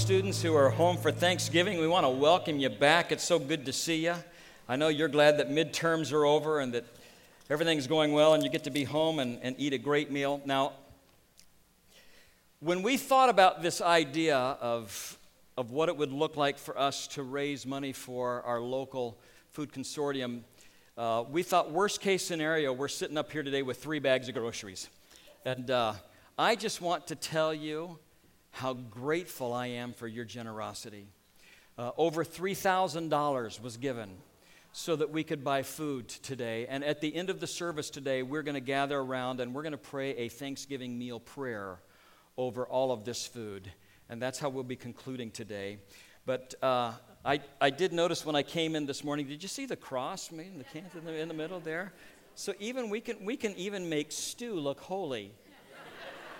students who are home for Thanksgiving, we want to welcome you back. It's so good to see you. I know you're glad that midterms are over and that everything's going well and you get to be home and, and eat a great meal. Now, when we thought about this idea of, of what it would look like for us to raise money for our local food consortium, uh, we thought, worst case scenario, we're sitting up here today with three bags of groceries. And uh, I just want to tell you how grateful I am for your generosity. Uh, over $3,000 was given so that we could buy food today. And at the end of the service today, we're going to gather around and we're going to pray a Thanksgiving meal prayer over all of this food. And that's how we'll be concluding today. But uh, I, I did notice when I came in this morning, did you see the cross in the in the, in the middle there? So even we can, we can even make stew look holy.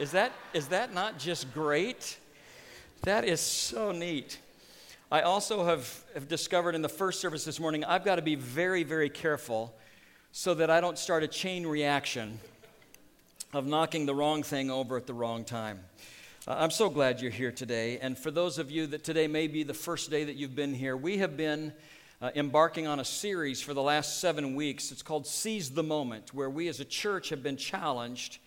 Is that, is that not just great? That is so neat. I also have, have discovered in the first service this morning, I've got to be very, very careful so that I don't start a chain reaction of knocking the wrong thing over at the wrong time. Uh, I'm so glad you're here today. And for those of you that today may be the first day that you've been here, we have been uh, embarking on a series for the last seven weeks. It's called Seize the Moment, where we as a church have been challenged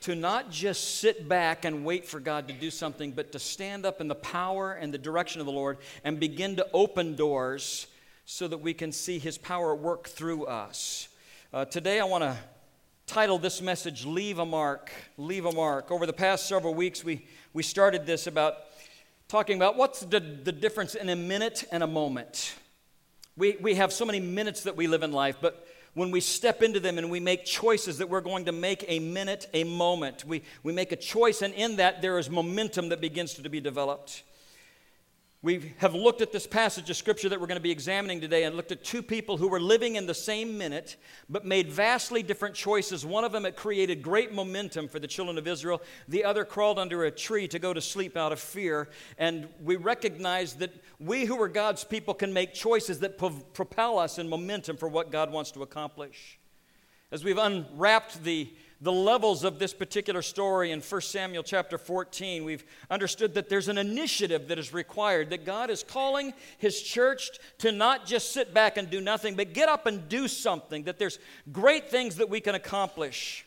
to not just sit back and wait for God to do something, but to stand up in the power and the direction of the Lord and begin to open doors so that we can see His power work through us. Uh, today, I want to title this message, Leave a Mark. Leave a Mark. Over the past several weeks, we, we started this about talking about what's the, the difference in a minute and a moment. We, we have so many minutes that we live in life, but when we step into them and we make choices that we're going to make a minute, a moment. We, we make a choice, and in that there is momentum that begins to be developed. We have looked at this passage of scripture that we're going to be examining today and looked at two people who were living in the same minute but made vastly different choices. One of them had created great momentum for the children of Israel, the other crawled under a tree to go to sleep out of fear. And we recognize that we who are God's people can make choices that propel us in momentum for what God wants to accomplish. As we've unwrapped the the levels of this particular story in 1 Samuel chapter 14, we've understood that there's an initiative that is required, that God is calling His church to not just sit back and do nothing, but get up and do something, that there's great things that we can accomplish.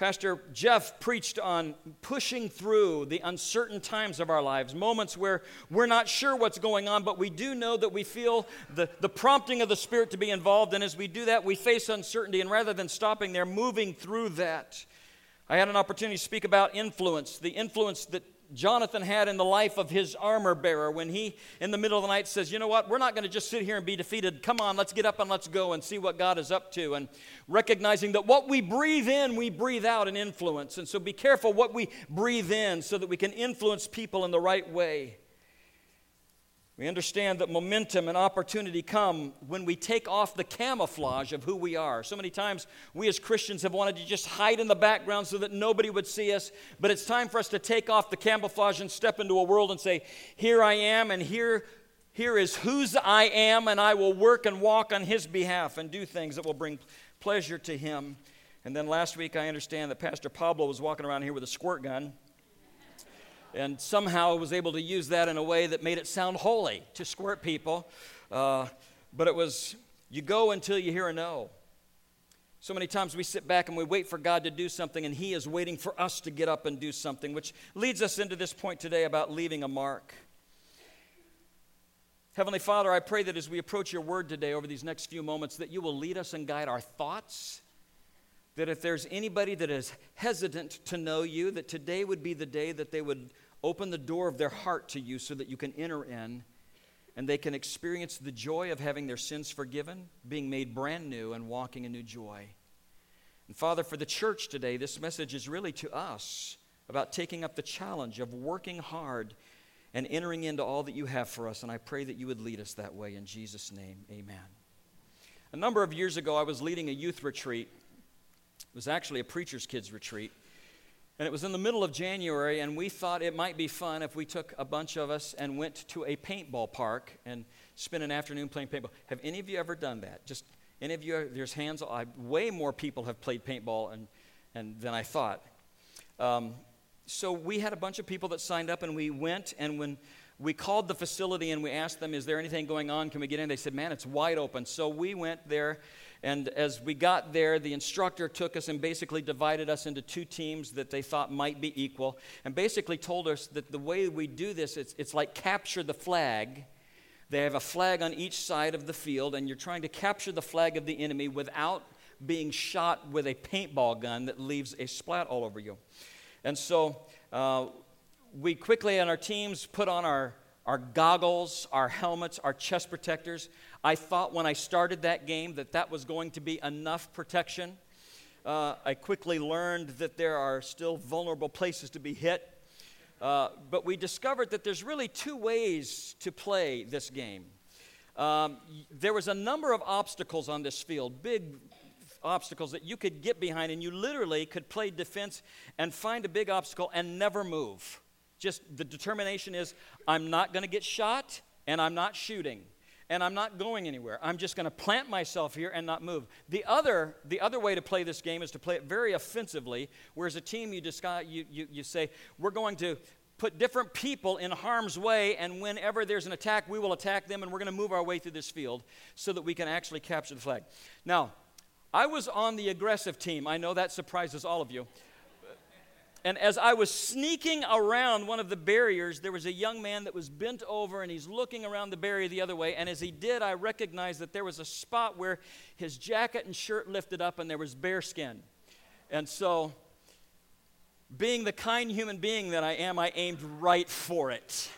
Pastor Jeff preached on pushing through the uncertain times of our lives, moments where we're not sure what's going on, but we do know that we feel the, the prompting of the Spirit to be involved. And as we do that, we face uncertainty. And rather than stopping there, moving through that. I had an opportunity to speak about influence, the influence that Jonathan had in the life of his armor bearer when he, in the middle of the night, says, You know what? We're not going to just sit here and be defeated. Come on, let's get up and let's go and see what God is up to. And recognizing that what we breathe in, we breathe out in influence. And so be careful what we breathe in so that we can influence people in the right way. We understand that momentum and opportunity come when we take off the camouflage of who we are. So many times we as Christians have wanted to just hide in the background so that nobody would see us, but it's time for us to take off the camouflage and step into a world and say, Here I am, and here, here is whose I am, and I will work and walk on His behalf and do things that will bring pleasure to Him. And then last week I understand that Pastor Pablo was walking around here with a squirt gun and somehow I was able to use that in a way that made it sound holy to squirt people. Uh, but it was, you go until you hear a no. So many times we sit back and we wait for God to do something, and He is waiting for us to get up and do something, which leads us into this point today about leaving a mark. Heavenly Father, I pray that as we approach your word today over these next few moments, that you will lead us and guide our thoughts that if there's anybody that is hesitant to know you, that today would be the day that they would open the door of their heart to you so that you can enter in and they can experience the joy of having their sins forgiven, being made brand new, and walking in new joy. And Father, for the church today, this message is really to us about taking up the challenge of working hard and entering into all that you have for us. And I pray that you would lead us that way in Jesus' name. Amen. A number of years ago, I was leading a youth retreat it was actually a preacher's kids retreat. And it was in the middle of January, and we thought it might be fun if we took a bunch of us and went to a paintball park and spent an afternoon playing paintball. Have any of you ever done that? Just any of you, there's hands, I, way more people have played paintball and, and, than I thought. Um, so we had a bunch of people that signed up, and we went, and when we called the facility and we asked them, Is there anything going on? Can we get in? They said, Man, it's wide open. So we went there, and as we got there, the instructor took us and basically divided us into two teams that they thought might be equal, and basically told us that the way we do this, it's, it's like capture the flag. They have a flag on each side of the field, and you're trying to capture the flag of the enemy without being shot with a paintball gun that leaves a splat all over you. And so uh, we quickly on our teams put on our, our goggles, our helmets, our chest protectors. I thought when I started that game that that was going to be enough protection. Uh, I quickly learned that there are still vulnerable places to be hit. Uh, but we discovered that there's really two ways to play this game. Um, there was a number of obstacles on this field, big obstacles that you could get behind, and you literally could play defense and find a big obstacle and never move. Just the determination is I'm not going to get shot, and I'm not shooting and I'm not going anywhere. I'm just going to plant myself here and not move. The other, the other way to play this game is to play it very offensively, whereas a team you, discuss, you, you, you say, we're going to put different people in harm's way, and whenever there's an attack, we will attack them, and we're going to move our way through this field so that we can actually capture the flag. Now, I was on the aggressive team. I know that surprises all of you. And as I was sneaking around one of the barriers, there was a young man that was bent over and he's looking around the barrier the other way. And as he did, I recognized that there was a spot where his jacket and shirt lifted up and there was bare skin. And so, being the kind human being that I am, I aimed right for it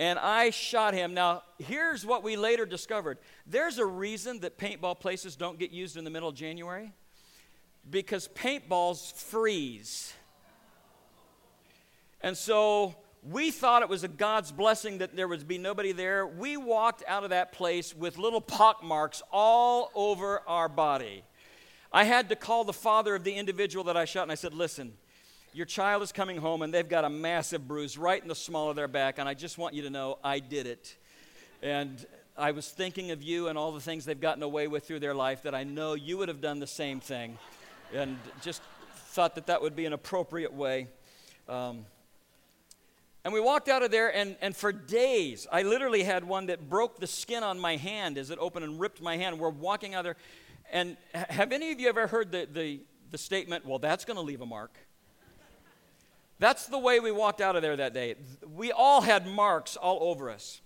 and I shot him. Now, here's what we later discovered there's a reason that paintball places don't get used in the middle of January because paintballs freeze. And so we thought it was a God's blessing that there would be nobody there. We walked out of that place with little pock marks all over our body. I had to call the father of the individual that I shot and I said, Listen, your child is coming home and they've got a massive bruise right in the small of their back, and I just want you to know I did it. And I was thinking of you and all the things they've gotten away with through their life that I know you would have done the same thing. And just thought that that would be an appropriate way. Um, and we walked out of there, and, and for days, I literally had one that broke the skin on my hand as it opened and ripped my hand. We're walking out there. And have any of you ever heard the, the, the statement, well, that's going to leave a mark? That's the way we walked out of there that day. We all had marks all over us.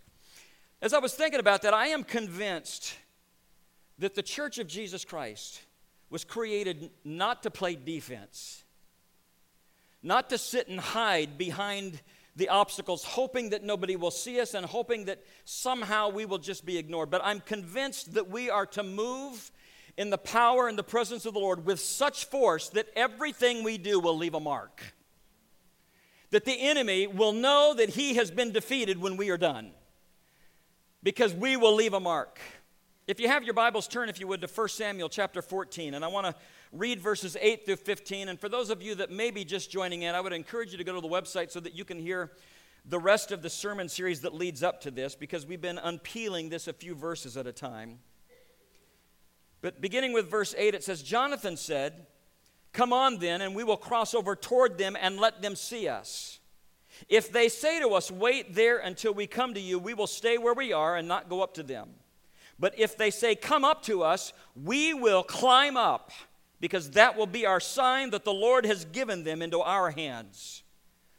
As I was thinking about that, I am convinced that the church of Jesus Christ was created not to play defense, not to sit and hide behind the obstacles, hoping that nobody will see us and hoping that somehow we will just be ignored. But I'm convinced that we are to move in the power and the presence of the Lord with such force that everything we do will leave a mark that the enemy will know that he has been defeated when we are done because we will leave a mark. If you have your Bibles, turn, if you would, to 1 Samuel chapter 14. And I want to read verses 8 through 15. And for those of you that may be just joining in, I would encourage you to go to the website so that you can hear the rest of the sermon series that leads up to this because we've been unpeeling this a few verses at a time. But beginning with verse 8, it says Jonathan said, Come on then, and we will cross over toward them and let them see us. If they say to us, Wait there until we come to you, we will stay where we are and not go up to them. But if they say, Come up to us, we will climb up, because that will be our sign that the Lord has given them into our hands.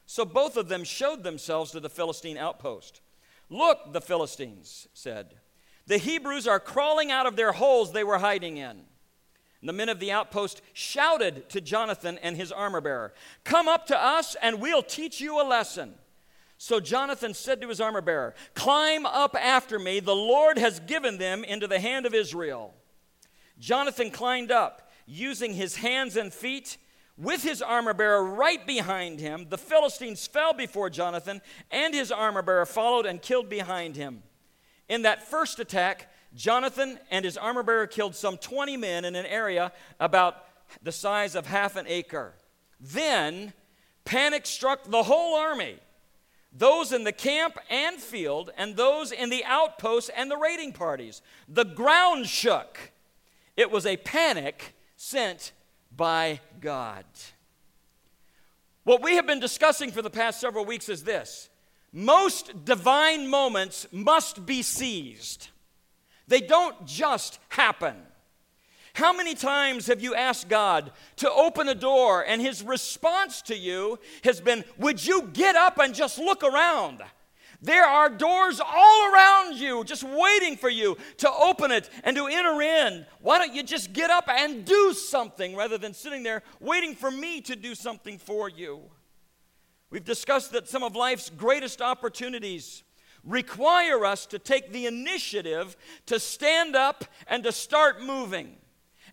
So both of them showed themselves to the Philistine outpost. Look, the Philistines said, the Hebrews are crawling out of their holes they were hiding in. The men of the outpost shouted to Jonathan and his armor bearer, Come up to us, and we'll teach you a lesson. So Jonathan said to his armor bearer, Climb up after me. The Lord has given them into the hand of Israel. Jonathan climbed up, using his hands and feet. With his armor bearer right behind him, the Philistines fell before Jonathan, and his armor bearer followed and killed behind him. In that first attack, Jonathan and his armor bearer killed some 20 men in an area about the size of half an acre. Then panic struck the whole army those in the camp and field, and those in the outposts and the raiding parties. The ground shook. It was a panic sent by God. What we have been discussing for the past several weeks is this most divine moments must be seized, they don't just happen. How many times have you asked God to open a door and his response to you has been, Would you get up and just look around? There are doors all around you just waiting for you to open it and to enter in. Why don't you just get up and do something rather than sitting there waiting for me to do something for you? We've discussed that some of life's greatest opportunities require us to take the initiative to stand up and to start moving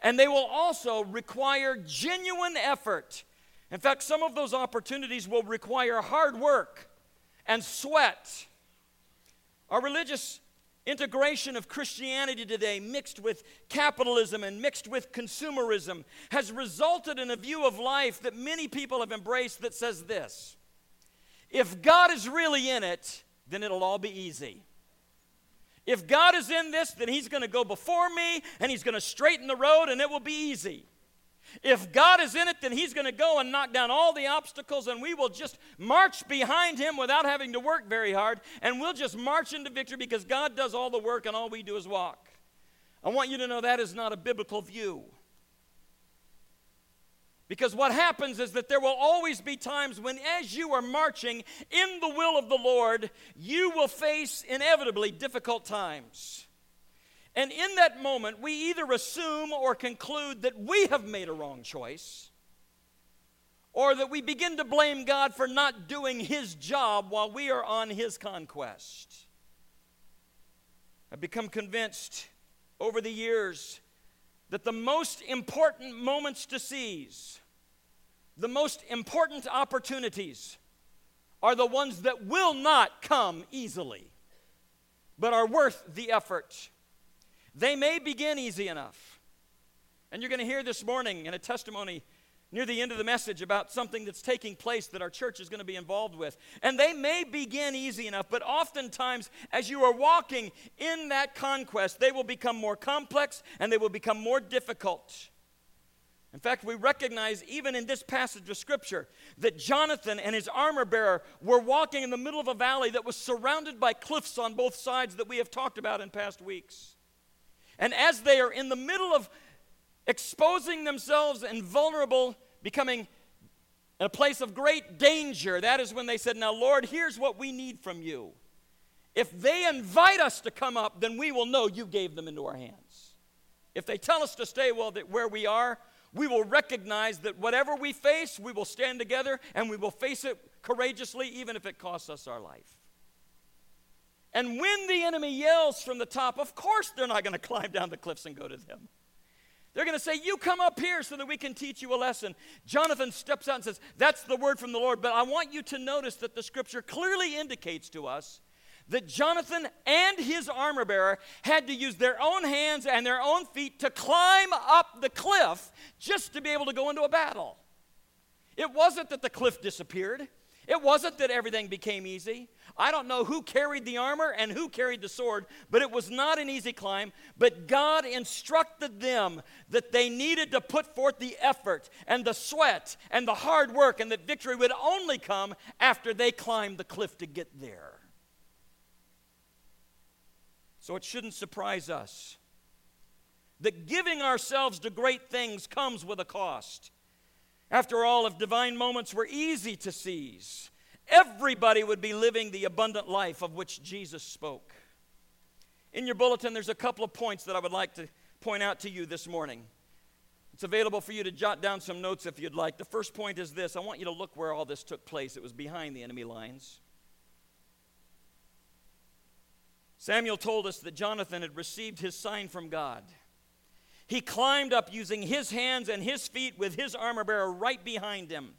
and they will also require genuine effort. In fact, some of those opportunities will require hard work and sweat. Our religious integration of Christianity today, mixed with capitalism and mixed with consumerism, has resulted in a view of life that many people have embraced that says this if God is really in it, then it'll all be easy. If God is in this, then He's going to go before me and He's going to straighten the road and it will be easy. If God is in it, then He's going to go and knock down all the obstacles and we will just march behind Him without having to work very hard and we'll just march into victory because God does all the work and all we do is walk. I want you to know that is not a biblical view. Because what happens is that there will always be times when, as you are marching in the will of the Lord, you will face inevitably difficult times. And in that moment, we either assume or conclude that we have made a wrong choice, or that we begin to blame God for not doing His job while we are on His conquest. I've become convinced over the years that the most important moments to seize the most important opportunities are the ones that will not come easily, but are worth the effort. They may begin easy enough. And you're going to hear this morning in a testimony near the end of the message about something that's taking place that our church is going to be involved with. And they may begin easy enough, but oftentimes, as you are walking in that conquest, they will become more complex and they will become more difficult. In fact, we recognize even in this passage of Scripture that Jonathan and his armor bearer were walking in the middle of a valley that was surrounded by cliffs on both sides that we have talked about in past weeks. And as they are in the middle of exposing themselves and vulnerable, becoming a place of great danger, that is when they said, Now, Lord, here's what we need from you. If they invite us to come up, then we will know you gave them into our hands. If they tell us to stay well, where we are, we will recognize that whatever we face, we will stand together and we will face it courageously, even if it costs us our life. And when the enemy yells from the top, of course they're not going to climb down the cliffs and go to them. They're going to say, You come up here so that we can teach you a lesson. Jonathan steps out and says, That's the word from the Lord. But I want you to notice that the scripture clearly indicates to us that Jonathan and his armor bearer had to use their own hands and their own feet to climb up the cliff just to be able to go into a battle. It wasn't that the cliff disappeared. It wasn't that everything became easy. I don't know who carried the armor and who carried the sword, but it was not an easy climb. But God instructed them that they needed to put forth the effort and the sweat and the hard work, and that victory would only come after they climbed the cliff to get there. So it shouldn't surprise us that giving ourselves to great things comes with a cost. After all, if divine moments were easy to seize, everybody would be living the abundant life of which Jesus spoke. In your bulletin, there's a couple of points that I would like to point out to you this morning. It's available for you to jot down some notes if you'd like. The first point is this I want you to look where all this took place. It was behind the enemy lines. Samuel told us that Jonathan had received his sign from God. He climbed up using his hands and his feet with his armor bearer right behind him.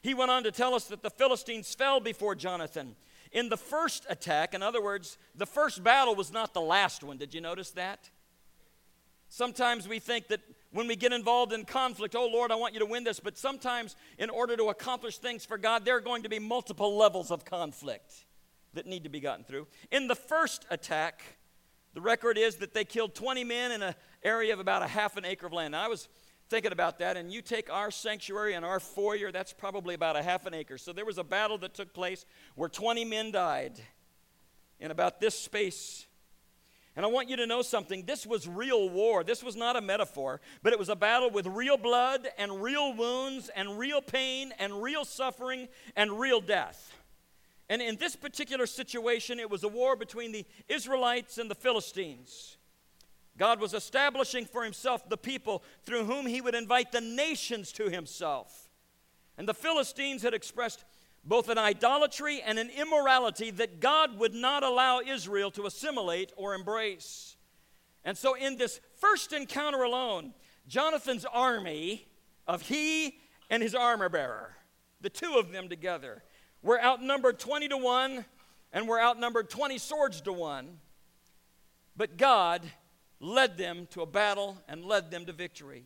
He went on to tell us that the Philistines fell before Jonathan. In the first attack, in other words, the first battle was not the last one. Did you notice that? Sometimes we think that when we get involved in conflict, oh Lord, I want you to win this. But sometimes, in order to accomplish things for God, there are going to be multiple levels of conflict that need to be gotten through. In the first attack, the record is that they killed 20 men in an area of about a half an acre of land. Now, I was thinking about that, and you take our sanctuary and our foyer, that's probably about a half an acre. So there was a battle that took place where 20 men died in about this space. And I want you to know something. This was real war. This was not a metaphor, but it was a battle with real blood and real wounds and real pain and real suffering and real death. And in this particular situation, it was a war between the Israelites and the Philistines. God was establishing for himself the people through whom he would invite the nations to himself. And the Philistines had expressed both an idolatry and an immorality that God would not allow Israel to assimilate or embrace. And so, in this first encounter alone, Jonathan's army of he and his armor bearer, the two of them together, were outnumbered 20 to 1 and we're outnumbered 20 swords to 1. But God led them to a battle and led them to victory.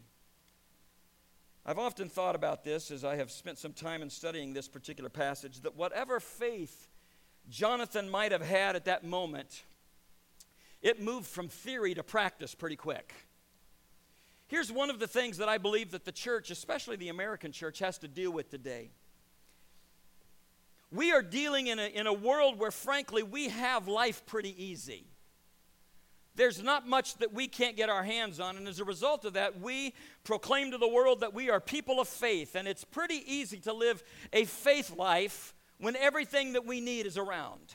I've often thought about this as I have spent some time in studying this particular passage that whatever faith Jonathan might have had at that moment, it moved from theory to practice pretty quick. Here's one of the things that I believe that the church, especially the American church, has to deal with today. We are dealing in a, in a world where, frankly, we have life pretty easy there's not much that we can't get our hands on. And as a result of that, we proclaim to the world that we are people of faith. And it's pretty easy to live a faith life when everything that we need is around.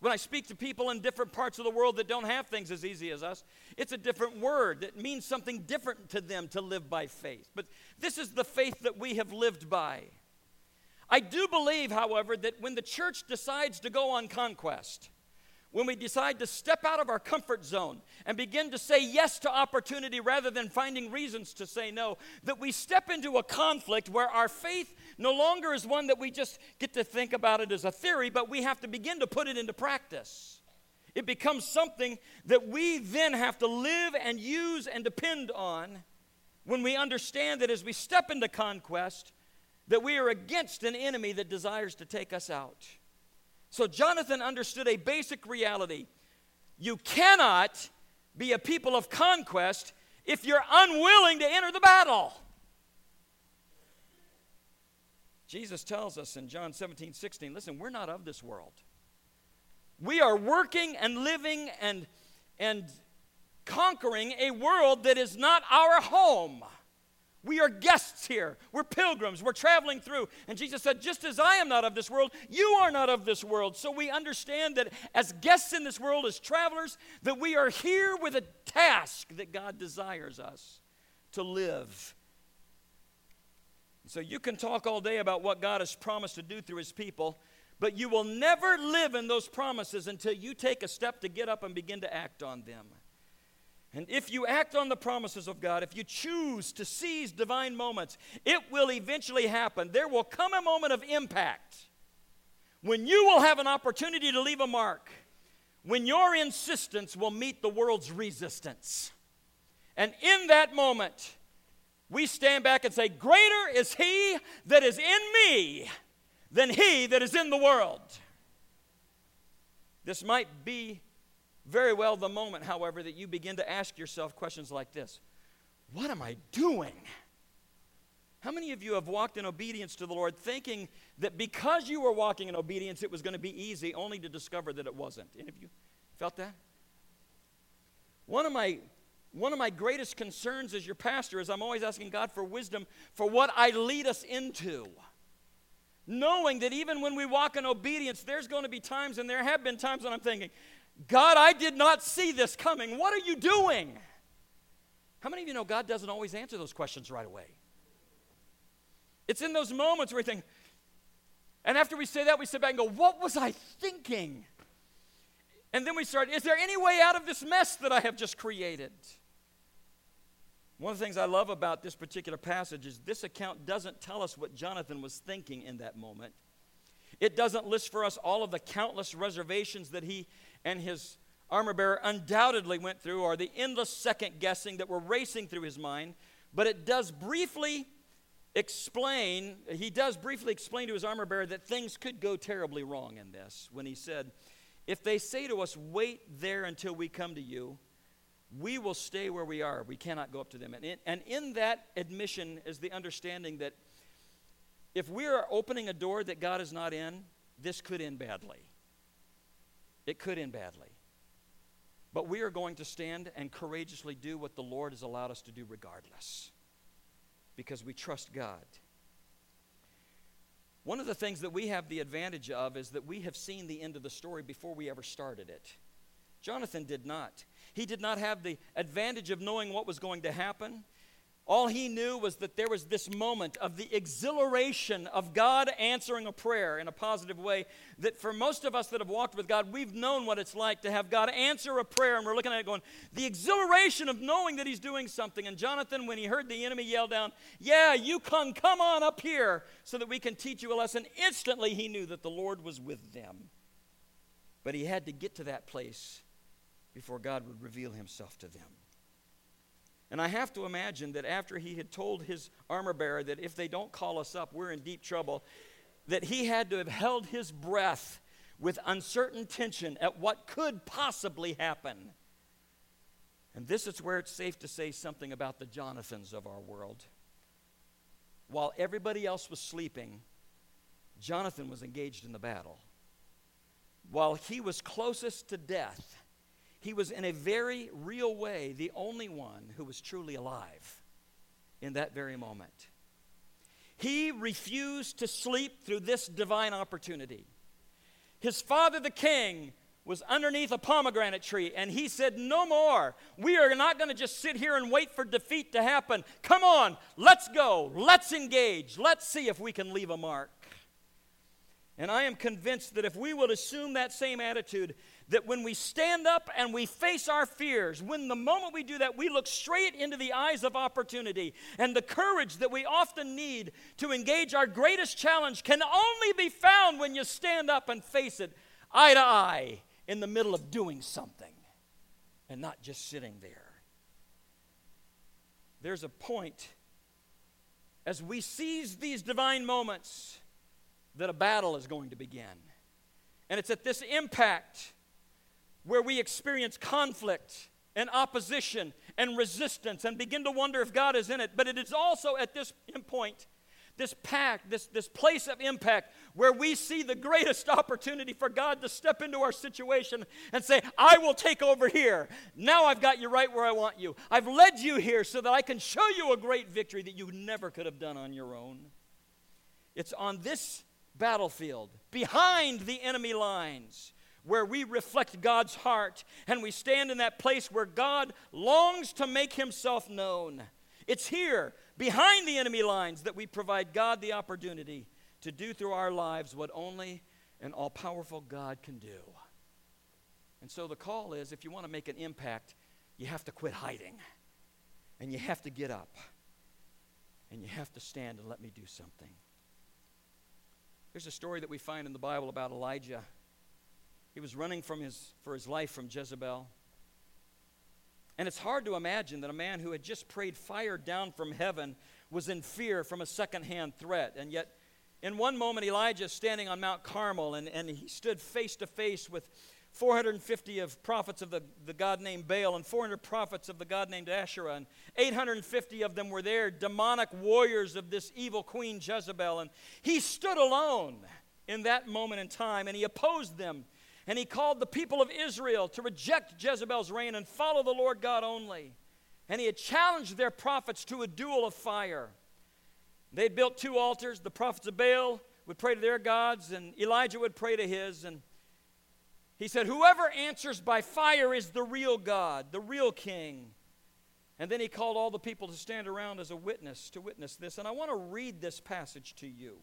When I speak to people in different parts of the world that don't have things as easy as us, it's a different word that means something different to them to live by faith. But this is the faith that we have lived by. I do believe, however, that when the church decides to go on conquest, when we decide to step out of our comfort zone and begin to say yes to opportunity rather than finding reasons to say no, that we step into a conflict where our faith no longer is one that we just get to think about it as a theory, but we have to begin to put it into practice. It becomes something that we then have to live and use and depend on when we understand that as we step into conquest, that we are against an enemy that desires to take us out. So Jonathan understood a basic reality. You cannot be a people of conquest if you're unwilling to enter the battle. Jesus tells us in John 17, 16, listen, we're not of this world. We are working and living and, and conquering a world that is not our home. We are guests here. We're pilgrims. We're traveling through. And Jesus said, Just as I am not of this world, you are not of this world. So we understand that as guests in this world, as travelers, that we are here with a task that God desires us to live. So you can talk all day about what God has promised to do through his people, but you will never live in those promises until you take a step to get up and begin to act on them. And if you act on the promises of God, if you choose to seize divine moments, it will eventually happen. There will come a moment of impact when you will have an opportunity to leave a mark, when your insistence will meet the world's resistance. And in that moment, we stand back and say, Greater is He that is in me than He that is in the world. This might be very well the moment, however, that you begin to ask yourself questions like this What am I doing? How many of you have walked in obedience to the Lord thinking that because you were walking in obedience, it was going to be easy, only to discover that it wasn't? Any of you felt that? One of my one of my greatest concerns as your pastor is I'm always asking God for wisdom for what I lead us into. Knowing that even when we walk in obedience, there's going to be times, and there have been times when I'm thinking, God, I did not see this coming. What are you doing? How many of you know God doesn't always answer those questions right away? It's in those moments where we think, and after we say that, we sit back and go, What was I thinking? And then we start, Is there any way out of this mess that I have just created? One of the things I love about this particular passage is this account doesn't tell us what Jonathan was thinking in that moment. It doesn't list for us all of the countless reservations that he and his armor bearer undoubtedly went through, or the endless second guessing that were racing through his mind. But it does briefly explain, he does briefly explain to his armor bearer that things could go terribly wrong in this when he said, If they say to us, Wait there until we come to you, we will stay where we are. We cannot go up to them. And in, and in that admission is the understanding that if we are opening a door that God is not in, this could end badly. It could end badly. But we are going to stand and courageously do what the Lord has allowed us to do regardless because we trust God. One of the things that we have the advantage of is that we have seen the end of the story before we ever started it. Jonathan did not. He did not have the advantage of knowing what was going to happen. All he knew was that there was this moment of the exhilaration of God answering a prayer in a positive way. That for most of us that have walked with God, we've known what it's like to have God answer a prayer, and we're looking at it going, the exhilaration of knowing that He's doing something. And Jonathan, when he heard the enemy yell down, Yeah, you can come on up here so that we can teach you a lesson, instantly he knew that the Lord was with them. But he had to get to that place before God would reveal Himself to them. And I have to imagine that after he had told his armor bearer that if they don't call us up, we're in deep trouble, that he had to have held his breath with uncertain tension at what could possibly happen. And this is where it's safe to say something about the Jonathans of our world. While everybody else was sleeping, Jonathan was engaged in the battle. While he was closest to death, he was, in a very real way, the only one who was truly alive in that very moment. He refused to sleep through this divine opportunity. His father, the king, was underneath a pomegranate tree, and he said, No more. We are not going to just sit here and wait for defeat to happen. Come on, let's go. Let's engage. Let's see if we can leave a mark. And I am convinced that if we will assume that same attitude, that when we stand up and we face our fears, when the moment we do that, we look straight into the eyes of opportunity. And the courage that we often need to engage our greatest challenge can only be found when you stand up and face it eye to eye in the middle of doing something and not just sitting there. There's a point as we seize these divine moments that a battle is going to begin. And it's at this impact where we experience conflict and opposition and resistance and begin to wonder if God is in it. But it is also at this point, this pact, this, this place of impact, where we see the greatest opportunity for God to step into our situation and say, I will take over here. Now I've got you right where I want you. I've led you here so that I can show you a great victory that you never could have done on your own. It's on this battlefield, behind the enemy lines, where we reflect God's heart and we stand in that place where God longs to make himself known. It's here, behind the enemy lines, that we provide God the opportunity to do through our lives what only an all powerful God can do. And so the call is if you want to make an impact, you have to quit hiding. And you have to get up. And you have to stand and let me do something. There's a story that we find in the Bible about Elijah. He was running from his, for his life from Jezebel. And it's hard to imagine that a man who had just prayed fire down from heaven was in fear from a secondhand threat. And yet, in one moment, Elijah is standing on Mount Carmel and, and he stood face to face with 450 of prophets of the, the god named Baal and 400 prophets of the god named Asherah. And 850 of them were there, demonic warriors of this evil queen Jezebel. And he stood alone in that moment in time and he opposed them. And he called the people of Israel to reject Jezebel's reign and follow the Lord God only. And he had challenged their prophets to a duel of fire. They had built two altars. The prophets of Baal would pray to their gods, and Elijah would pray to his. And he said, Whoever answers by fire is the real God, the real king. And then he called all the people to stand around as a witness to witness this. And I want to read this passage to you.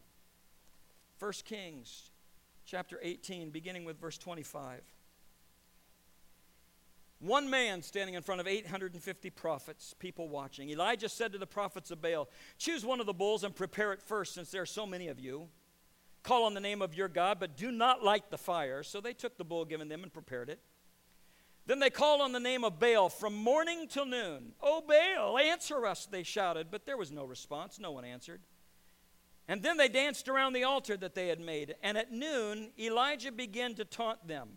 1 Kings chapter 18, beginning with verse 25. One man standing in front of 850 prophets, people watching. Elijah said to the prophets of Baal, Choose one of the bulls and prepare it first, since there are so many of you. Call on the name of your God, but do not light the fire. So they took the bull given them and prepared it. Then they called on the name of Baal from morning till noon. Oh, Baal, answer us, they shouted, but there was no response. No one answered. And then they danced around the altar that they had made. And at noon, Elijah began to taunt them.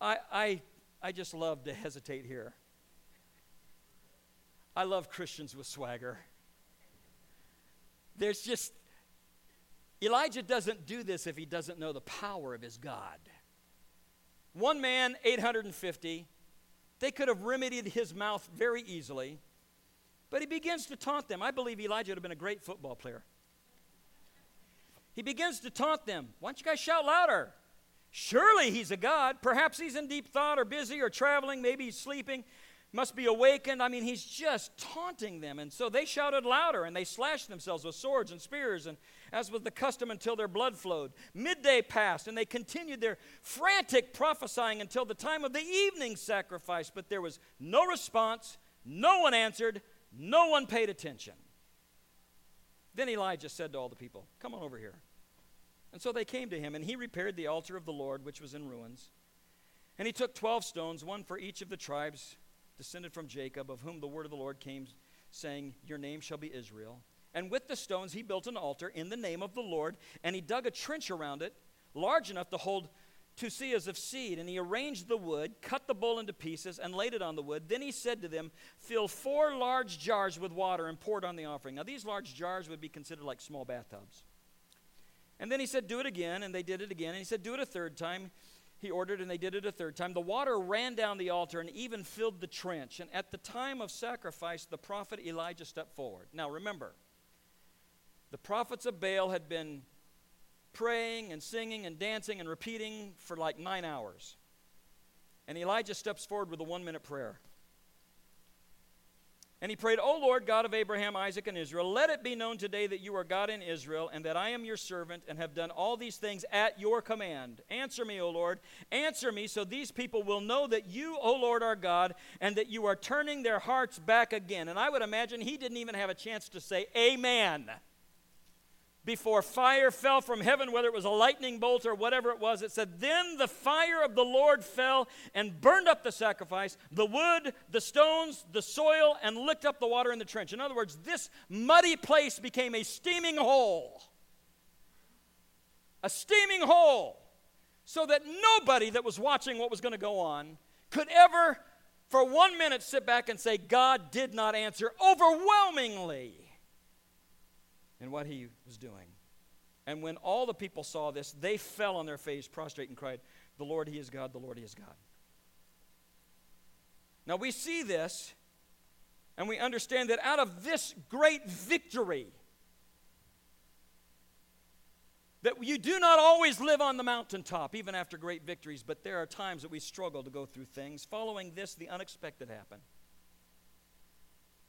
I, I, I just love to hesitate here. I love Christians with swagger. There's just, Elijah doesn't do this if he doesn't know the power of his God. One man, 850. They could have remedied his mouth very easily. But he begins to taunt them. I believe Elijah would have been a great football player. He begins to taunt them. Why don't you guys shout louder? Surely he's a God. Perhaps he's in deep thought or busy or traveling. Maybe he's sleeping must be awakened. I mean, he's just taunting them. And so they shouted louder and they slashed themselves with swords and spears, and as was the custom until their blood flowed. Midday passed, and they continued their frantic prophesying until the time of the evening sacrifice. But there was no response, no one answered, no one paid attention. Then Elijah said to all the people, Come on over here. And so they came to him, and he repaired the altar of the Lord, which was in ruins. And he took 12 stones, one for each of the tribes descended from Jacob, of whom the word of the Lord came, saying, Your name shall be Israel. And with the stones he built an altar in the name of the Lord, and he dug a trench around it, large enough to hold two seahs of seed. And he arranged the wood, cut the bull into pieces, and laid it on the wood. Then he said to them, Fill four large jars with water and pour it on the offering. Now, these large jars would be considered like small bathtubs. And then he said, Do it again. And they did it again. And he said, Do it a third time he ordered, and they did it a third time. The water ran down the altar and even filled the trench. And at the time of sacrifice, the prophet Elijah stepped forward. Now remember, the prophets of Baal had been praying and singing and dancing and repeating for like nine hours. And Elijah steps forward with a one minute prayer. And he prayed, O Lord, God of Abraham, Isaac, and Israel, let it be known today that you are God in Israel, and that I am your servant, and have done all these things at your command. Answer me, O Lord. Answer me, so these people will know that you, O Lord, are God, and that you are turning their hearts back again. And I would imagine he didn't even have a chance to say, Amen before fire fell from heaven, whether it was a lightning bolt or whatever it was. It said, Then the fire of the Lord fell and burned up the sacrifice, the wood, the stones, the soil, and licked up the water in the trench. In other words, this muddy place became a steaming hole. A steaming hole. So that nobody that was watching what was going to go on could ever, for one minute, sit back and say, God did not answer overwhelmingly in what he was doing. And when all the people saw this, they fell on their face, prostrate, and cried, The Lord, He is God, the Lord, He is God. Now we see this, and we understand that out of this great victory, that you do not always live on the mountaintop, even after great victories, but there are times that we struggle to go through things. Following this, the unexpected happened.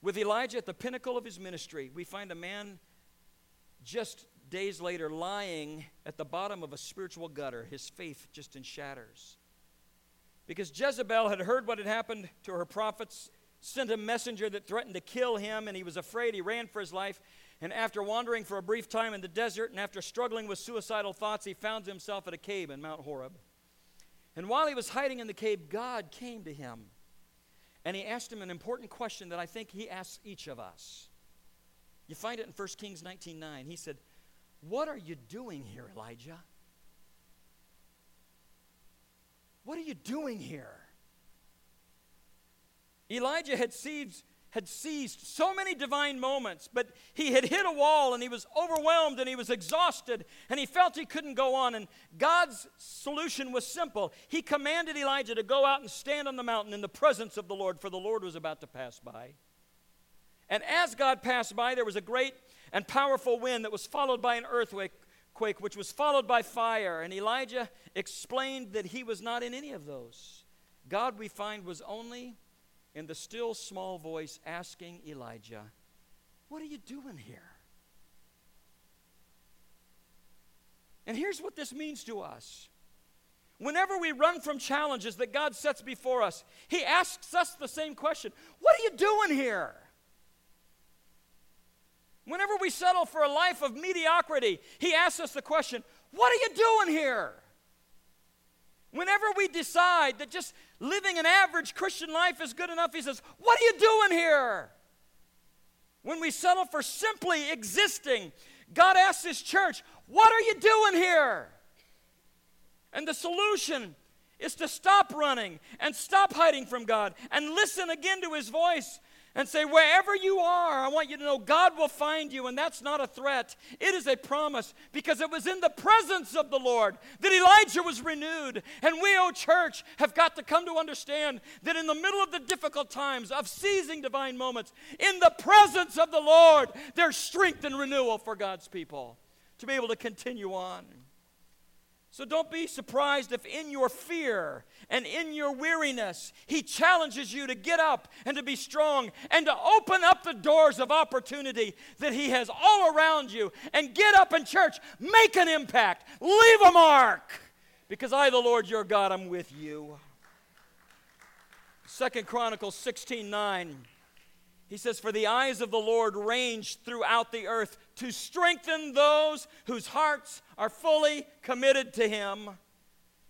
With Elijah at the pinnacle of his ministry, we find a man just days later lying at the bottom of a spiritual gutter, his faith just in shatters. Because Jezebel had heard what had happened to her prophets, sent a messenger that threatened to kill him, and he was afraid. He ran for his life. And after wandering for a brief time in the desert and after struggling with suicidal thoughts, he found himself at a cave in Mount Horeb. And while he was hiding in the cave, God came to him. And he asked him an important question that I think he asks each of us. You find it in 1 Kings 19:9. He said, "What are you doing here, Elijah? What are you doing here?" Elijah had seized, had seized so many divine moments, but he had hit a wall and he was overwhelmed and he was exhausted and he felt he couldn't go on. And God's solution was simple. He commanded Elijah to go out and stand on the mountain in the presence of the Lord, for the Lord was about to pass by. And as God passed by, there was a great and powerful wind that was followed by an earthquake, which was followed by fire. And Elijah explained that he was not in any of those. God, we find, was only in the still small voice asking Elijah, What are you doing here? And here's what this means to us. Whenever we run from challenges that God sets before us, He asks us the same question What are you doing here? Whenever we settle for a life of mediocrity, he asks us the question, What are you doing here? Whenever we decide that just living an average Christian life is good enough, he says, What are you doing here? When we settle for simply existing, God asks his church, What are you doing here? And the solution is to stop running and stop hiding from God and listen again to his voice and say, Wherever you are, I want you to know God will find you. And that's not a threat, it is a promise because it was in the presence of the Lord that Elijah was renewed. And we, oh church, have got to come to understand that in the middle of the difficult times of seizing divine moments, in the presence of the Lord, there's strength and renewal for God's people to be able to continue on. So don't be surprised if in your fear and in your weariness, He challenges you to get up and to be strong and to open up the doors of opportunity that He has all around you. And get up in church, make an impact, leave a mark, because I, the Lord your God, am with you. Second Chronicles 16 9. He says, For the eyes of the Lord range throughout the earth to strengthen those whose hearts are fully committed to Him.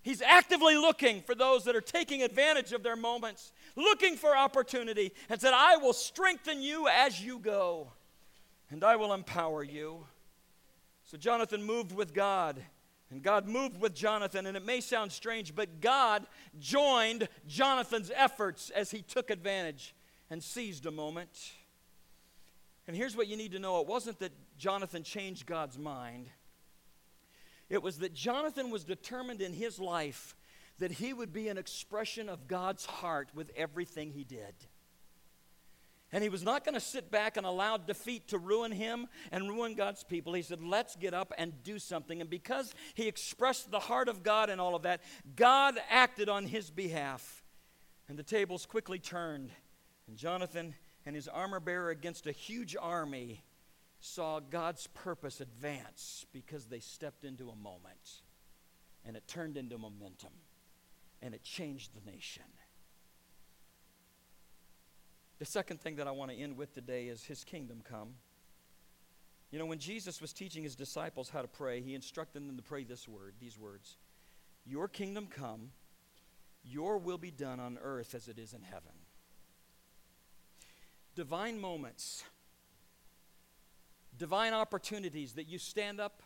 He's actively looking for those that are taking advantage of their moments, looking for opportunity, and said, I will strengthen you as you go, and I will empower you. So Jonathan moved with God, and God moved with Jonathan. And it may sound strange, but God joined Jonathan's efforts as he took advantage and seized a moment. And here's what you need to know it wasn't that Jonathan changed God's mind, it was that Jonathan was determined in his life that he would be an expression of God's heart with everything he did. And he was not going to sit back and allow defeat to ruin him and ruin God's people. He said, Let's get up and do something. And because he expressed the heart of God and all of that, God acted on his behalf. And the tables quickly turned. And Jonathan and his armor bearer against a huge army saw God's purpose advance because they stepped into a moment and it turned into momentum and it changed the nation. The second thing that I want to end with today is his kingdom come. You know, when Jesus was teaching his disciples how to pray, he instructed them to pray this word, these words Your kingdom come, your will be done on earth as it is in heaven divine moments, divine opportunities that you stand up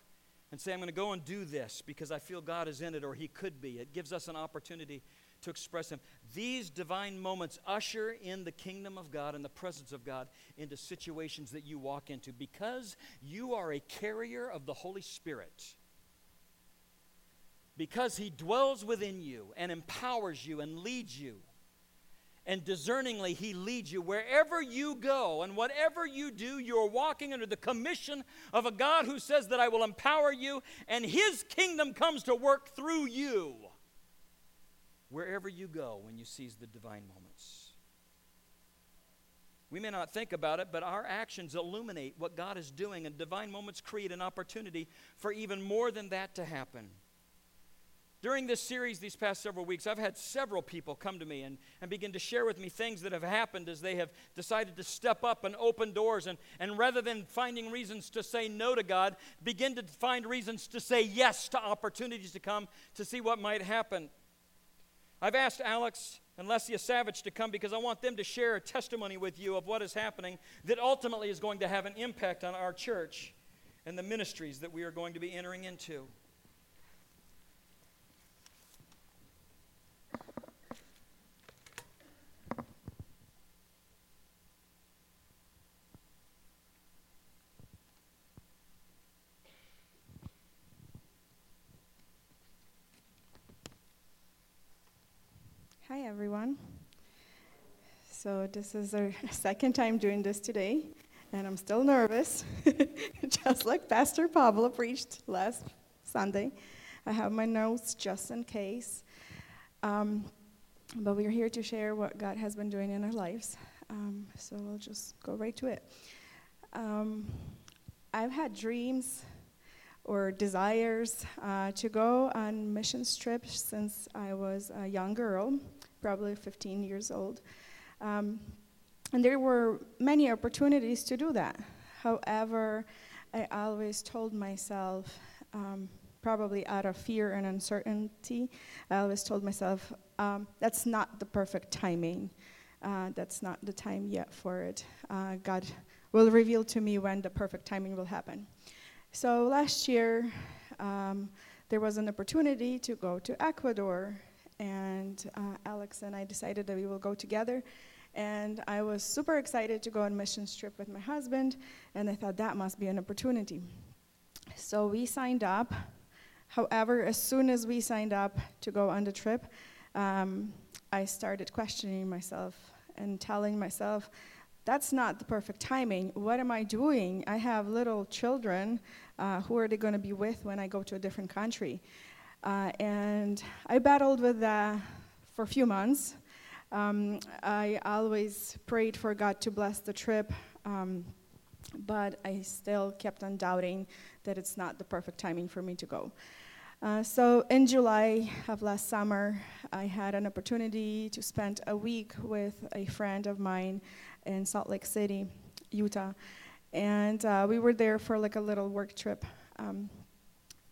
and say, I'm going to go and do this because I feel God is in it or He could be. It gives us an opportunity to express Him. These divine moments usher in the kingdom of God and the presence of God into situations that you walk into because you are a carrier of the Holy Spirit. Because He dwells within you and empowers you and leads you and discerningly he leads you wherever you go. And whatever you do you're walking under the commission of a god who says that i will empower you and his kingdom comes to work through you. Wherever you go when you seize the divine moments. We may not think about it but our actions illuminate what god is doing and divine moments create an opportunity for even more than that to happen during this series, these past several weeks, I've had several people come to me and, and begin to share with me things that have happened as they have decided to step up and open doors. And, and rather than finding reasons to say no to God, begin to find reasons to say yes to opportunities to come to see what might happen. I've asked Alex and Lesia Savage to come because I want them to share a testimony with you of what is happening that ultimately is going to have an impact on our church and the ministries that we are going to be entering into. Hi, everyone. So, this is our second time doing this today, and I'm still nervous, just like Pastor Pablo preached last Sunday. I have my notes just in case. Um, but we're here to share what God has been doing in our lives. Um, so, I'll just go right to it. Um, I've had dreams or desires uh, to go on mission trips since I was a young girl probably 15 years old. Um, and there were many opportunities to do that. However, I always told myself, um, probably out of fear and uncertainty, I always told myself, um, that's not the perfect timing. Uh, that's not the time yet for it. Uh, God will reveal to me when the perfect timing will happen. So last year, um, there was an opportunity to go to Ecuador and uh, Alex and I decided that we will go together. And I was super excited to go on a missions trip with my husband, and I thought that must be an opportunity. So we signed up. However, as soon as we signed up to go on the trip, um, I started questioning myself and telling myself, that's not the perfect timing. What am I doing? I have little children. Uh, who are they going to be with when I go to a different country? Uh, and I battled with that for a few months. Um, I always prayed for God to bless the trip, um, but I still kept on doubting that it's not the perfect timing for me to go. Uh, so in July of last summer, I had an opportunity to spend a week with a friend of mine in Salt Lake City, Utah, and uh, we were there for like a little work trip. Um,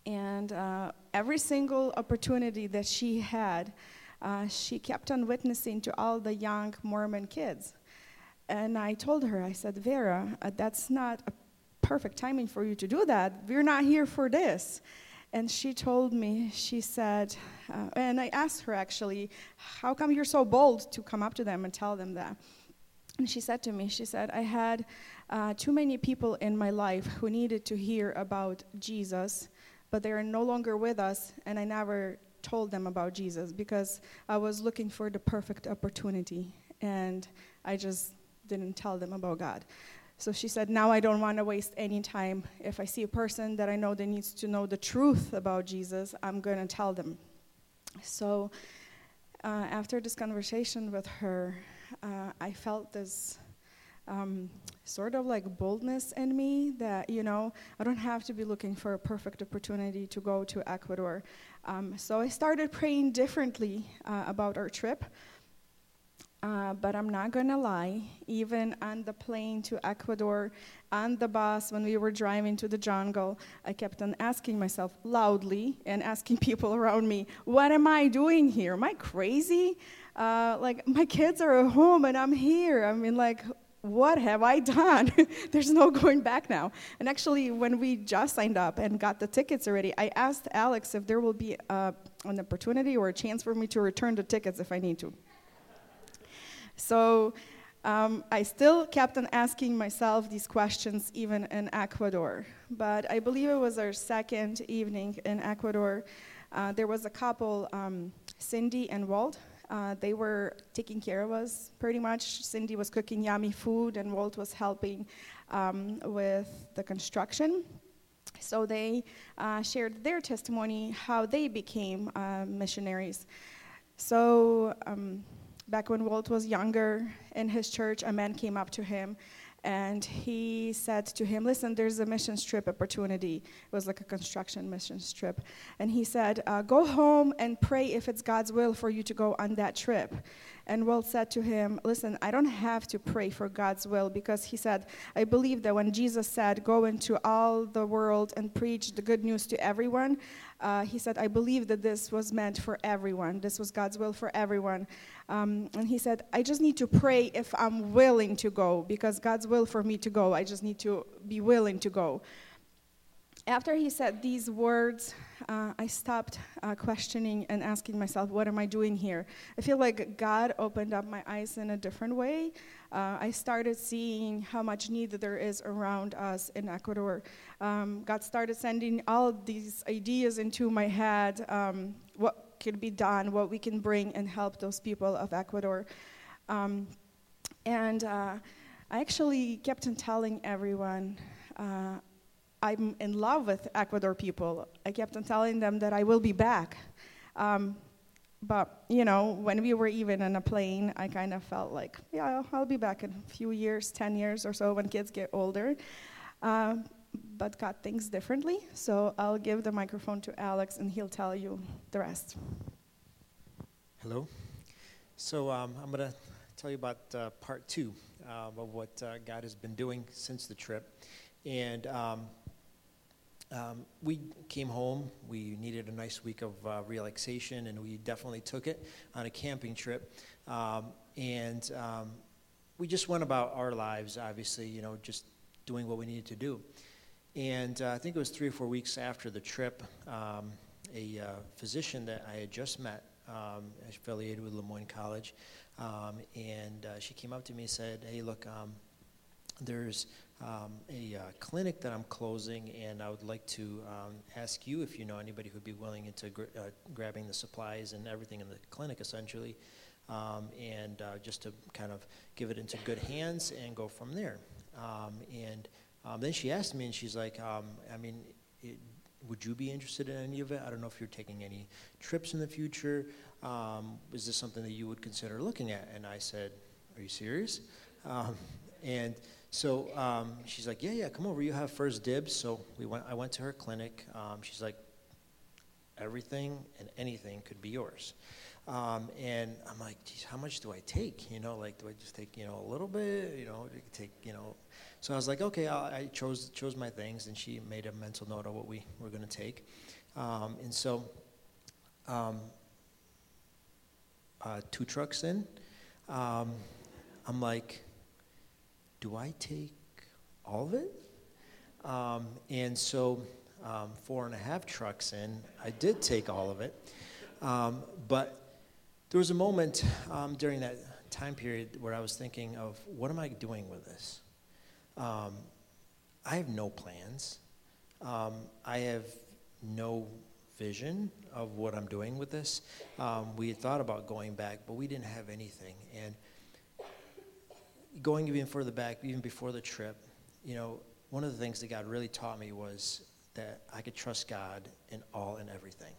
and uh, every single opportunity that she had, uh, she kept on witnessing to all the young Mormon kids. And I told her, I said, Vera, uh, that's not a perfect timing for you to do that. We're not here for this. And she told me, she said, uh, and I asked her actually, how come you're so bold to come up to them and tell them that? And she said to me, she said, I had uh, too many people in my life who needed to hear about Jesus, but they are no longer with us, and I never told them about Jesus because I was looking for the perfect opportunity, and I just didn't tell them about God. So she said, Now I don't want to waste any time. If I see a person that I know that needs to know the truth about Jesus, I'm going to tell them. So uh, after this conversation with her, uh, I felt this um, sort of like boldness in me that, you know, I don't have to be looking for a perfect opportunity to go to Ecuador. Um, so I started praying differently uh, about our trip. Uh, but I'm not gonna lie, even on the plane to Ecuador, on the bus, when we were driving to the jungle, I kept on asking myself loudly and asking people around me, What am I doing here? Am I crazy? Uh, like, my kids are at home and I'm here. I mean, like, what have I done? There's no going back now. And actually, when we just signed up and got the tickets already, I asked Alex if there will be uh, an opportunity or a chance for me to return the tickets if I need to. So um, I still kept on asking myself these questions even in Ecuador. But I believe it was our second evening in Ecuador. Uh, there was a couple, um, Cindy and Walt. Uh, they were taking care of us pretty much. Cindy was cooking yummy food, and Walt was helping um, with the construction. So they uh, shared their testimony, how they became uh, missionaries. So um, back when Walt was younger in his church, a man came up to him and he said to him, Listen, there's a mission trip opportunity. It was like a construction mission trip. And he said, uh, Go home and pray if it's God's will for you to go on that trip. And Walt said to him, Listen, I don't have to pray for God's will because he said, I believe that when Jesus said, Go into all the world and preach the good news to everyone, uh, he said, I believe that this was meant for everyone. This was God's will for everyone. Um, and he said, I just need to pray if I'm willing to go, because God's will for me to go. I just need to be willing to go. After he said these words, uh, I stopped uh, questioning and asking myself, what am I doing here? I feel like God opened up my eyes in a different way. Uh, I started seeing how much need there is around us in Ecuador. Um, God started sending all these ideas into my head. Um, what could be done, what we can bring and help those people of Ecuador. Um, and uh, I actually kept on telling everyone uh, I'm in love with Ecuador people. I kept on telling them that I will be back. Um, but, you know, when we were even in a plane, I kind of felt like, yeah, I'll be back in a few years, 10 years or so when kids get older. Uh, but got things differently. So I'll give the microphone to Alex and he'll tell you the rest. Hello. So um, I'm going to tell you about uh, part two uh, of what uh, God has been doing since the trip. And um, um, we came home. We needed a nice week of uh, relaxation, and we definitely took it on a camping trip. Um, and um, we just went about our lives, obviously, you know, just doing what we needed to do. And uh, I think it was three or four weeks after the trip, um, a uh, physician that I had just met um, affiliated with Le Moyne College. Um, and uh, she came up to me and said, Hey, look, there's um, a uh, clinic that I'm closing, and I would like to um, ask you if you know anybody who'd be willing into gr- uh, grabbing the supplies and everything in the clinic, essentially, um, and uh, just to kind of give it into good hands and go from there. Um, and um, then she asked me, and she's like, um, I mean, it, would you be interested in any of it? I don't know if you're taking any trips in the future. Is this something that you would consider looking at? And I said, Are you serious? And so um, she's like, Yeah, yeah, come over. You have first dibs. So we went. I went to her clinic. Um, she's like, Everything and anything could be yours. Um, and I'm like, geez, how much do I take? You know, like, do I just take, you know, a little bit? You know, take, you know. So I was like, okay, I'll, i chose chose my things, and she made a mental note of what we were going to take. Um, and so, um, uh, two trucks in, um, I'm like, do I take all of it? Um, and so, um, four and a half trucks in, I did take all of it. Um, but there was a moment um, during that time period where I was thinking of what am I doing with this? Um, I have no plans. Um, I have no vision of what I'm doing with this. We had thought about going back, but we didn't have anything. And going even further back, even before the trip, you know, one of the things that God really taught me was that I could trust God in all and everything.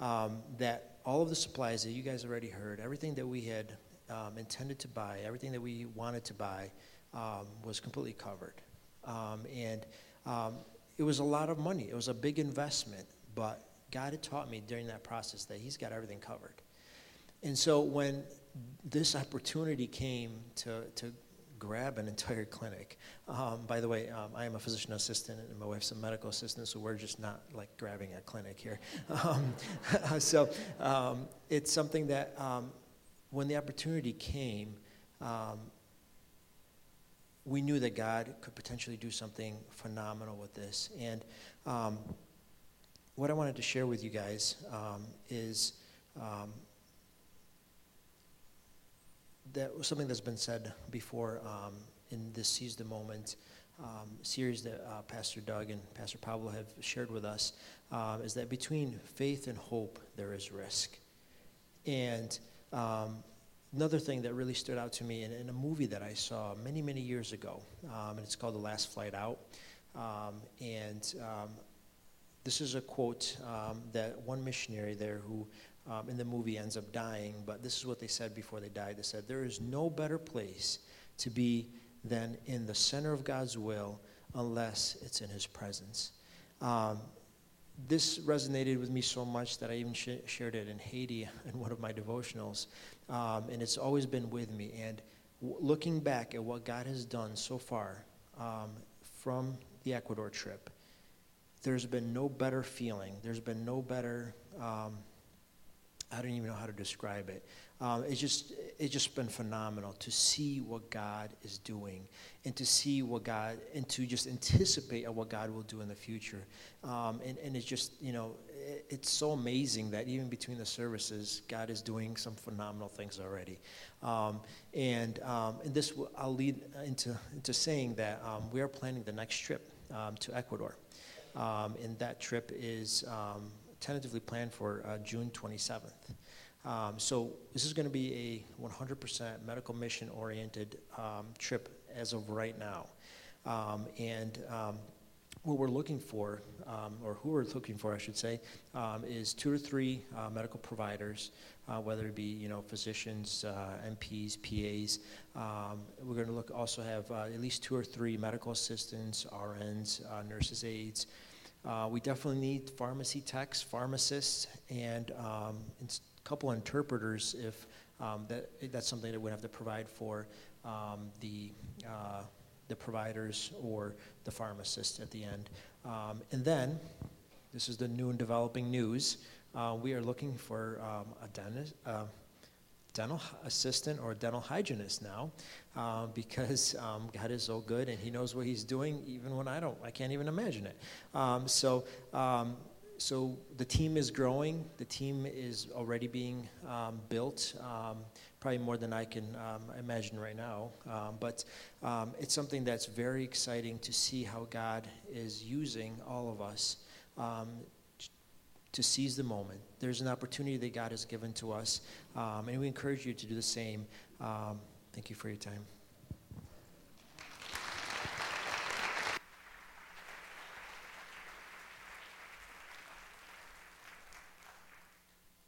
Um, that all of the supplies that you guys already heard, everything that we had um, intended to buy, everything that we wanted to buy, um, was completely covered. Um, and um, it was a lot of money. It was a big investment, but God had taught me during that process that He's got everything covered. And so when this opportunity came to, to grab an entire clinic. Um, by the way, um, I am a physician assistant and my wife's a medical assistant, so we're just not like grabbing a clinic here. Um, so um, it's something that um, when the opportunity came, um, we knew that God could potentially do something phenomenal with this. And what I wanted to share with you guys is that was something that's been said before um, in this Seize the Moment um, series that uh, Pastor Doug and Pastor Pablo have shared with us um, is that between faith and hope, there is risk. And um, another thing that really stood out to me in, in, a movie that I saw many, many years ago, um, and it's called The Last Flight Out. Um, and this is a quote that one missionary there who um, in the movie ends up dying, but this is what they said before they died. They said, There is no better place to be than in the center of God's will unless it's in His presence. Um, this resonated with me so much that I even sh- shared it in Haiti in one of my devotionals, um, and it's always been with me. And w- looking back at what God has done so far um, from the Ecuador trip, there's been no better feeling. There's been no better um, I don't even know how to describe it. Um, it's just it's just been phenomenal to see what God is doing, and to see what God and to just anticipate what God will do in the future. Um, and and it's just you know it, it's so amazing that even between the services, God is doing some phenomenal things already. Um, and um, and this will, I'll lead into into saying that um, we are planning the next trip um, to Ecuador, and that trip is tentatively planned for uh, June 27th. Um, so this is going to be a 100% medical mission oriented um, trip as of right now. Um, and um, what we're looking for, um, or who we're looking for, I should say, um, is two or three uh, medical providers, uh, whether it be you know physicians, uh, NPs, PAs. we're going to look also have uh, at least two or three medical assistants, RNs, uh, nurses aides. Uh, we definitely need pharmacy techs, pharmacists, and um, a couple interpreters if um, that, that's something that we have to provide for um, the, uh, the providers or the pharmacists at the end. Um, and then, this is the new and developing news, uh, we are looking for um, a dentist uh, dental assistant or dental hygienist now uh, because um, God is so good and He knows what He's doing even when I don't, I can't even imagine it. Um, so um, so the team is growing. The team is already being um, built, um, probably more than I can imagine right now. But it's something that's very exciting to see how God is using all of us to seize the moment. There's an opportunity that God has given to us, um, and we encourage you to do the same. Um, thank you for your time.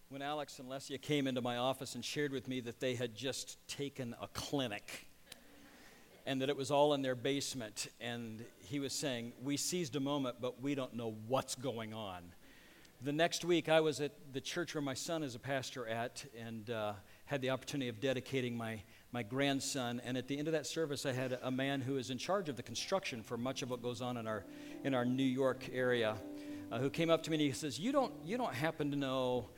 When Alex and Lesia came into my office and shared with me that they had just taken a clinic and that it was all in their basement, and he was saying, We seized a moment, but we don't know what's going on. The next week, I was at the church where my son is a pastor at and uh, had the opportunity of dedicating my, my grandson. And at the end of that service, I had a man who is in charge of the construction for much of what goes on in our, in our New York area uh, who came up to me and he says, you don't, you don't happen to know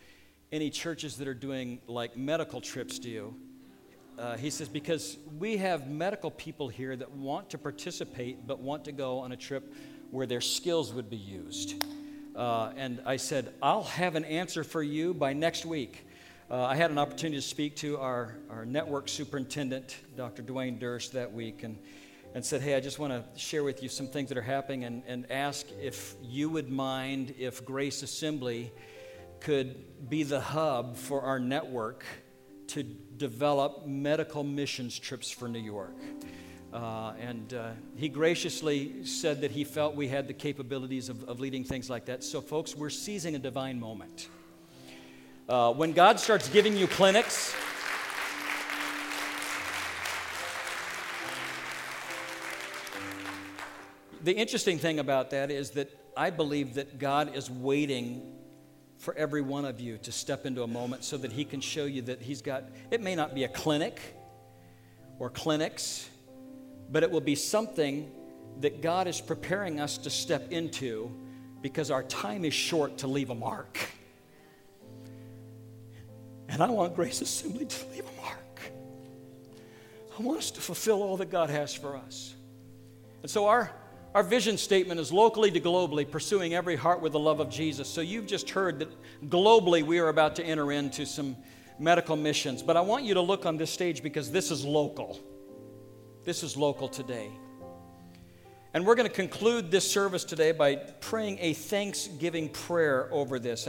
any churches that are doing like medical trips, do you? Uh, he says, because we have medical people here that want to participate but want to go on a trip where their skills would be used. Uh, and I said, I'll have an answer for you by next week. Uh, I had an opportunity to speak to our, our network superintendent, Dr. Dwayne Durst, that week, and, and said, Hey, I just want to share with you some things that are happening and, and ask if you would mind if Grace Assembly could be the hub for our network to develop medical missions trips for New York. Uh, and uh, he graciously said that he felt we had the capabilities of, of, leading things like that. So, folks, we're seizing a divine moment. Uh, when God starts giving you clinics, the interesting thing about that is that I believe that God is waiting for every one of you to step into a moment so that He can show you that He's got, it may not be a clinic or clinics but it will be something that God is preparing us to step into because our time is short to leave a mark. And I want Grace Assembly to leave a mark. I want us to fulfill all that God has for us. And so our, our vision statement is locally to globally, pursuing every heart with the love of Jesus. So you've just heard that globally we are about to enter into some medical missions. But I want you to look on this stage because this is local. This is local today. And we're going to conclude this service today by praying a thanksgiving prayer over this.